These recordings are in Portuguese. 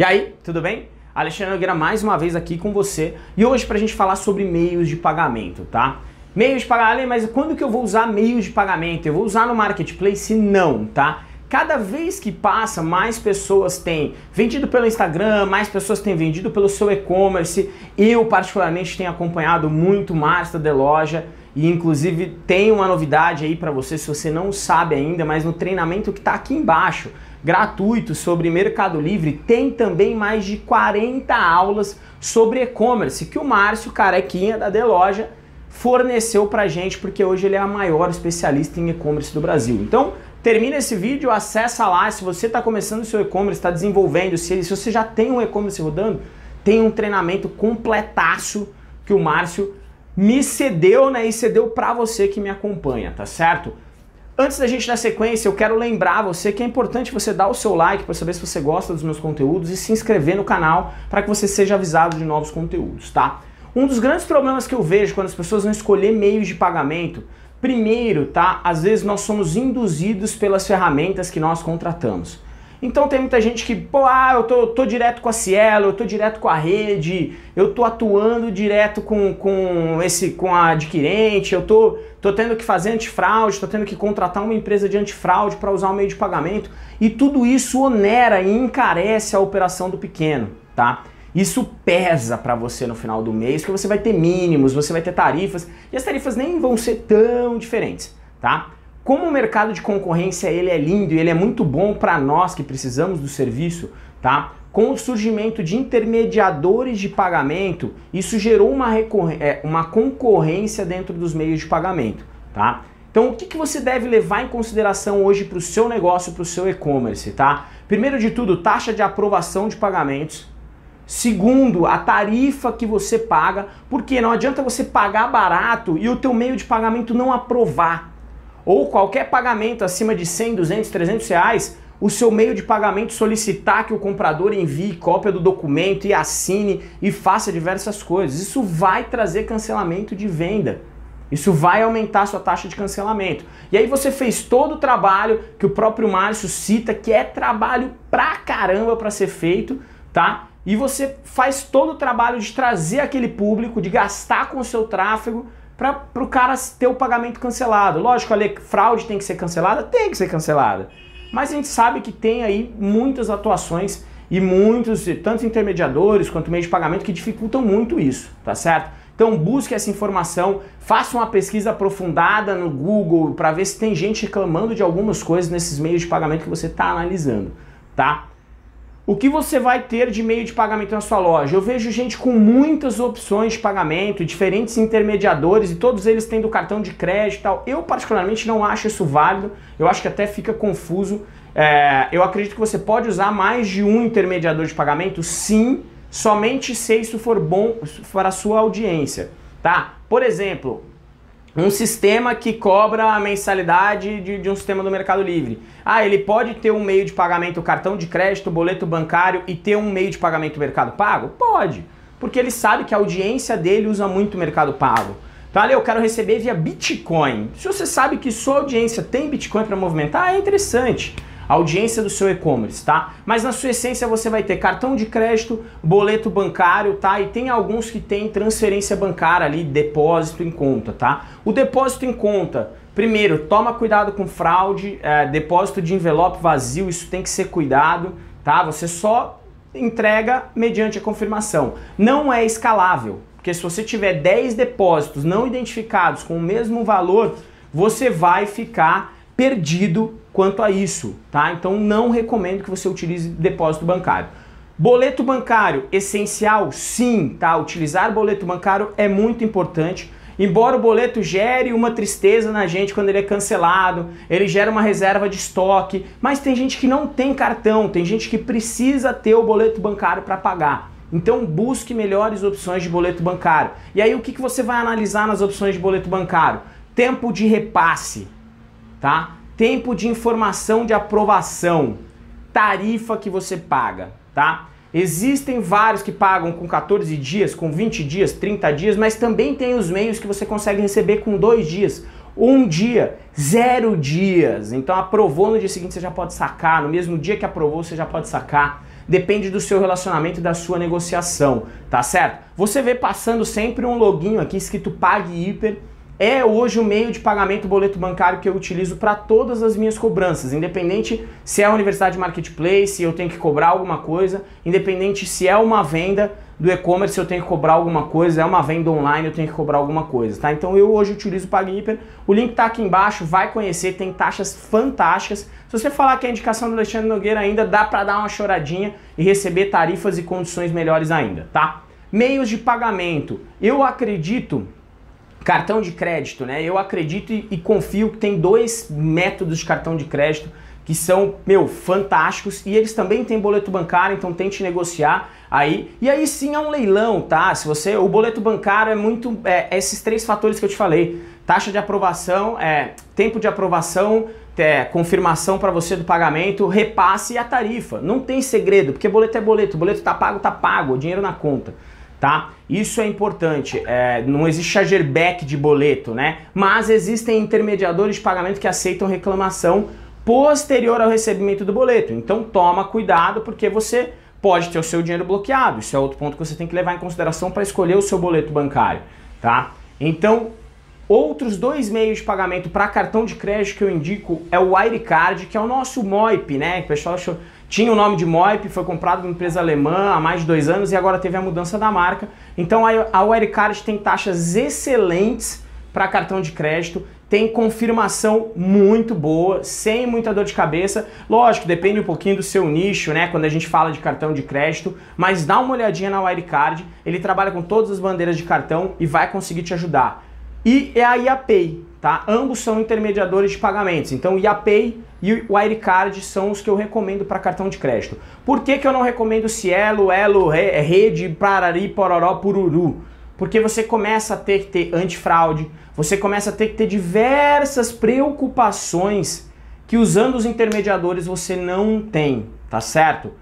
E aí, tudo bem? Alexandre Nogueira mais uma vez aqui com você e hoje para a gente falar sobre meios de pagamento, tá? Meios de pagamento, mas quando que eu vou usar meios de pagamento? Eu vou usar no marketplace? Não, tá? Cada vez que passa, mais pessoas têm vendido pelo Instagram, mais pessoas têm vendido pelo seu e-commerce. Eu, particularmente, tenho acompanhado muito Marcia de Loja e, inclusive, tem uma novidade aí para você, se você não sabe ainda, mas no treinamento que está aqui embaixo, gratuito sobre Mercado Livre, tem também mais de 40 aulas sobre e-commerce que o Márcio Carequinha da Deloja forneceu pra gente, porque hoje ele é a maior especialista em e-commerce do Brasil. Então, termina esse vídeo, acessa lá, se você está começando o seu e-commerce, está desenvolvendo, se, se você já tem um e-commerce rodando, tem um treinamento completaço que o Márcio me cedeu, né, e cedeu para você que me acompanha, tá certo? Antes da gente dar sequência, eu quero lembrar você que é importante você dar o seu like para saber se você gosta dos meus conteúdos e se inscrever no canal para que você seja avisado de novos conteúdos, tá? Um dos grandes problemas que eu vejo quando as pessoas vão escolher meios de pagamento, primeiro, tá? Às vezes nós somos induzidos pelas ferramentas que nós contratamos. Então tem muita gente que, pô, ah, eu tô, tô direto com a Cielo, eu tô direto com a rede, eu tô atuando direto com, com esse com a adquirente, eu tô, tô tendo que fazer antifraude, tô tendo que contratar uma empresa de antifraude para usar o meio de pagamento. E tudo isso onera e encarece a operação do pequeno, tá? Isso pesa para você no final do mês, porque você vai ter mínimos, você vai ter tarifas, e as tarifas nem vão ser tão diferentes, tá? Como o mercado de concorrência ele é lindo e ele é muito bom para nós que precisamos do serviço, tá? Com o surgimento de intermediadores de pagamento, isso gerou uma, é, uma concorrência dentro dos meios de pagamento, tá? Então, o que, que você deve levar em consideração hoje para o seu negócio, para o seu e-commerce, tá? Primeiro de tudo, taxa de aprovação de pagamentos. Segundo, a tarifa que você paga, porque não adianta você pagar barato e o teu meio de pagamento não aprovar ou qualquer pagamento acima de 100, 200, 300 reais, o seu meio de pagamento solicitar que o comprador envie cópia do documento e assine e faça diversas coisas. Isso vai trazer cancelamento de venda. Isso vai aumentar sua taxa de cancelamento. E aí você fez todo o trabalho que o próprio Márcio cita, que é trabalho pra caramba para ser feito, tá? E você faz todo o trabalho de trazer aquele público, de gastar com o seu tráfego para o cara ter o pagamento cancelado. Lógico, a lei fraude tem que ser cancelada? Tem que ser cancelada. Mas a gente sabe que tem aí muitas atuações e muitos, tanto intermediadores quanto meios de pagamento, que dificultam muito isso, tá certo? Então busque essa informação, faça uma pesquisa aprofundada no Google para ver se tem gente reclamando de algumas coisas nesses meios de pagamento que você está analisando, tá? O que você vai ter de meio de pagamento na sua loja? Eu vejo gente com muitas opções de pagamento, diferentes intermediadores e todos eles tendo cartão de crédito e tal. Eu particularmente não acho isso válido, eu acho que até fica confuso. É, eu acredito que você pode usar mais de um intermediador de pagamento, sim, somente se isso for bom para a sua audiência, tá? Por exemplo, um sistema que cobra a mensalidade de, de, um sistema do Mercado Livre. Ah, ele pode ter um meio de pagamento cartão de crédito, boleto bancário e ter um meio de pagamento Mercado Pago? Pode, porque ele sabe que a audiência dele usa muito Mercado Pago. Então, ali eu quero receber via Bitcoin. Se você sabe que sua audiência tem Bitcoin para movimentar, é interessante audiência do seu e-commerce, tá? Mas na sua essência você vai ter cartão de crédito, boleto bancário, tá? E tem alguns que tem transferência bancária ali, depósito em conta, tá? O depósito em conta, primeiro, toma cuidado com fraude, é, depósito de envelope vazio, isso tem que ser cuidado, tá? Você só entrega mediante a confirmação. Não é escalável, porque se você tiver 10 depósitos não identificados com o mesmo valor, você vai ficar perdido quanto a isso, tá? Então não recomendo que você utilize depósito bancário. Boleto bancário, essencial? Sim, tá? Utilizar boleto bancário é muito importante. Embora o boleto gere uma tristeza na gente quando ele é cancelado, ele gera uma reserva de estoque, mas tem gente que não tem cartão, tem gente que precisa ter o boleto bancário para pagar. Então busque melhores opções de boleto bancário. E aí o que, que você vai analisar nas opções de boleto bancário? Tempo de repasse, tá? Tempo de informação de aprovação, tarifa que você paga, tá? Existem vários que pagam com 14 dias, com 20 dias, 30 dias, mas também tem os meios que você consegue receber com dois dias, um dia, zero dias. Então aprovou no dia seguinte você já pode sacar, no mesmo dia que aprovou você já pode sacar. depende do seu relacionamento e da sua negociação, tá certo? Você vê passando sempre um loginho aqui escrito Pague Hiper, é hoje o meio de pagamento boleto bancário que eu utilizo para todas as minhas cobranças, independente se é a Universidade Marketplace, eu tenho que cobrar alguma coisa, independente se é uma venda do e-commerce, eu tenho que cobrar alguma coisa, é uma venda online, eu tenho que cobrar alguma coisa, tá? Então eu hoje utilizo o PagHiper, o link tá aqui embaixo, vai conhecer, tem taxas fantásticas. Se você falar que é a indicação do Alexandre Nogueira ainda, dá para dar uma choradinha e receber tarifas e condições melhores ainda, tá? Meios de pagamento. Eu acredito Cartão de crédito, né? Eu acredito e, confio que tem dois métodos de cartão de crédito que são, meu, fantásticos e eles também têm boleto bancário, então tente negociar aí. E aí sim é um leilão, tá? Se você, o boleto bancário é muito é, esses três fatores que eu te falei: taxa de aprovação, é, tempo de aprovação, é, confirmação para você do pagamento, repasse e a tarifa. Não tem segredo, porque boleto é boleto, boleto tá pago, tá pago, dinheiro na conta tá? Isso é importante. É, não existe chargeback de boleto, né? Mas existem intermediadores de pagamento que aceitam reclamação posterior ao recebimento do boleto. Então toma cuidado porque você pode ter o seu dinheiro bloqueado. Isso é outro ponto que você tem que levar em consideração para escolher o seu boleto bancário, tá? Então Outros dois meios de pagamento para cartão de crédito que eu indico é o Wirecard, que é o nosso MOIP, né? O pessoal achou, tinha o nome de MOIP, foi comprado por uma empresa alemã há mais de dois anos e agora teve a mudança da marca. Então a Wirecard tem taxas excelentes para cartão de crédito, tem confirmação muito boa, sem muita dor de cabeça. Lógico, depende um pouquinho do seu nicho, né? Quando a gente fala de cartão de crédito, mas dá uma olhadinha na Wirecard, ele trabalha com todas as bandeiras de cartão e vai conseguir te ajudar e é a IAPay, tá? Ambos são intermediadores de pagamentos. Então, IAPay e o Wirecard são os que eu recomendo para cartão de crédito. Por que, que eu não recomendo Cielo, Elo, Rede, Parari, Pororó, Pururu? Porque você começa a ter que ter antifraude, você começa a ter que ter diversas preocupações que usando os intermediadores você não tem, tá certo?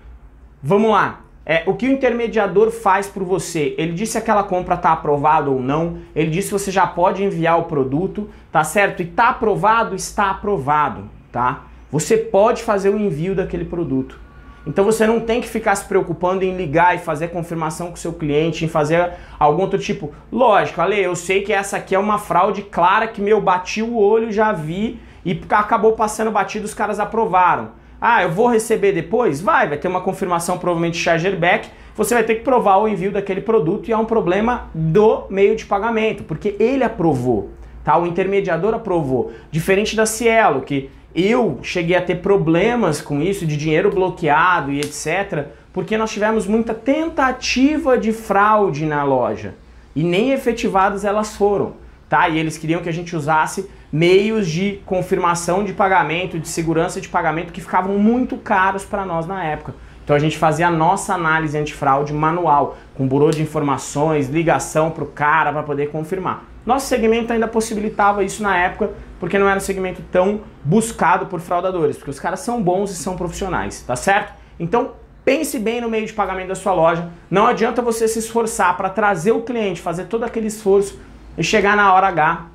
Vamos lá. É, o que o intermediador faz por você? Ele disse se aquela compra está aprovada ou não, ele disse se você já pode enviar o produto, tá certo? E está aprovado, está aprovado, tá? Você pode fazer o envio daquele produto. Então você não tem que ficar se preocupando em ligar e fazer confirmação com o seu cliente, em fazer algum outro tipo. Lógico, Ale, eu sei que essa aqui é uma fraude clara que meu bati o olho, já vi e acabou passando batido, os caras aprovaram. Ah, eu vou receber depois? Vai, vai ter uma confirmação provavelmente chargeback. Você vai ter que provar o envio daquele produto e é um problema do meio de pagamento, porque ele aprovou, tá? O intermediador aprovou. Diferente da Cielo, que eu cheguei a ter problemas com isso, de dinheiro bloqueado e etc, porque nós tivemos muita tentativa de fraude na loja e nem efetivadas elas foram, tá? E eles queriam que a gente usasse meios de confirmação de pagamento, de segurança de pagamento que ficavam muito caros para nós na época. Então a gente fazia a nossa análise antifraude manual, com burô de informações, ligação para o cara para poder confirmar. Nosso segmento ainda possibilitava isso na época, porque não era um segmento tão buscado por fraudadores, porque os caras são bons e são profissionais, tá certo? Então pense bem no meio de pagamento da sua loja. Não adianta você se esforçar para trazer o cliente, fazer todo aquele esforço e chegar na hora H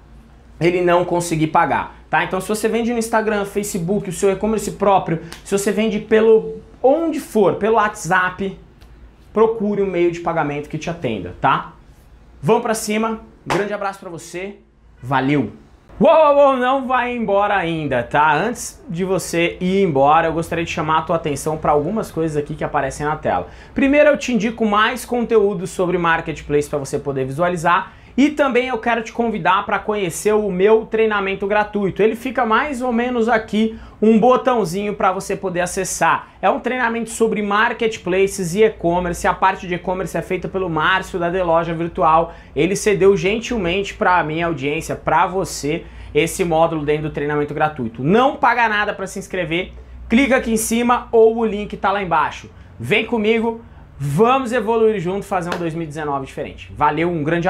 ele não conseguir pagar, tá? Então se você vende no Instagram, Facebook, o seu e-commerce próprio, se você vende pelo onde for, pelo WhatsApp, procure um meio de pagamento que te atenda, tá? Vamos para cima. grande abraço para você. Valeu. Uou, uou, não vai embora ainda, tá? Antes de você ir embora, eu gostaria de chamar a tua atenção para algumas coisas aqui que aparecem na tela. Primeiro, eu te indico mais conteúdo sobre marketplace para você poder visualizar e também eu quero te convidar para conhecer o meu treinamento gratuito. Ele fica mais ou menos aqui um botãozinho para você poder acessar. É um treinamento sobre marketplaces e e-commerce. A parte de e-commerce é feita pelo Márcio da Deloja Virtual. Ele cedeu gentilmente para a minha audiência, para você, esse módulo dentro do treinamento gratuito. Não paga nada para se inscrever. Clica aqui em cima ou o link está lá embaixo. Vem comigo, vamos evoluir junto, fazer um 2019 diferente. Valeu, um grande abraço.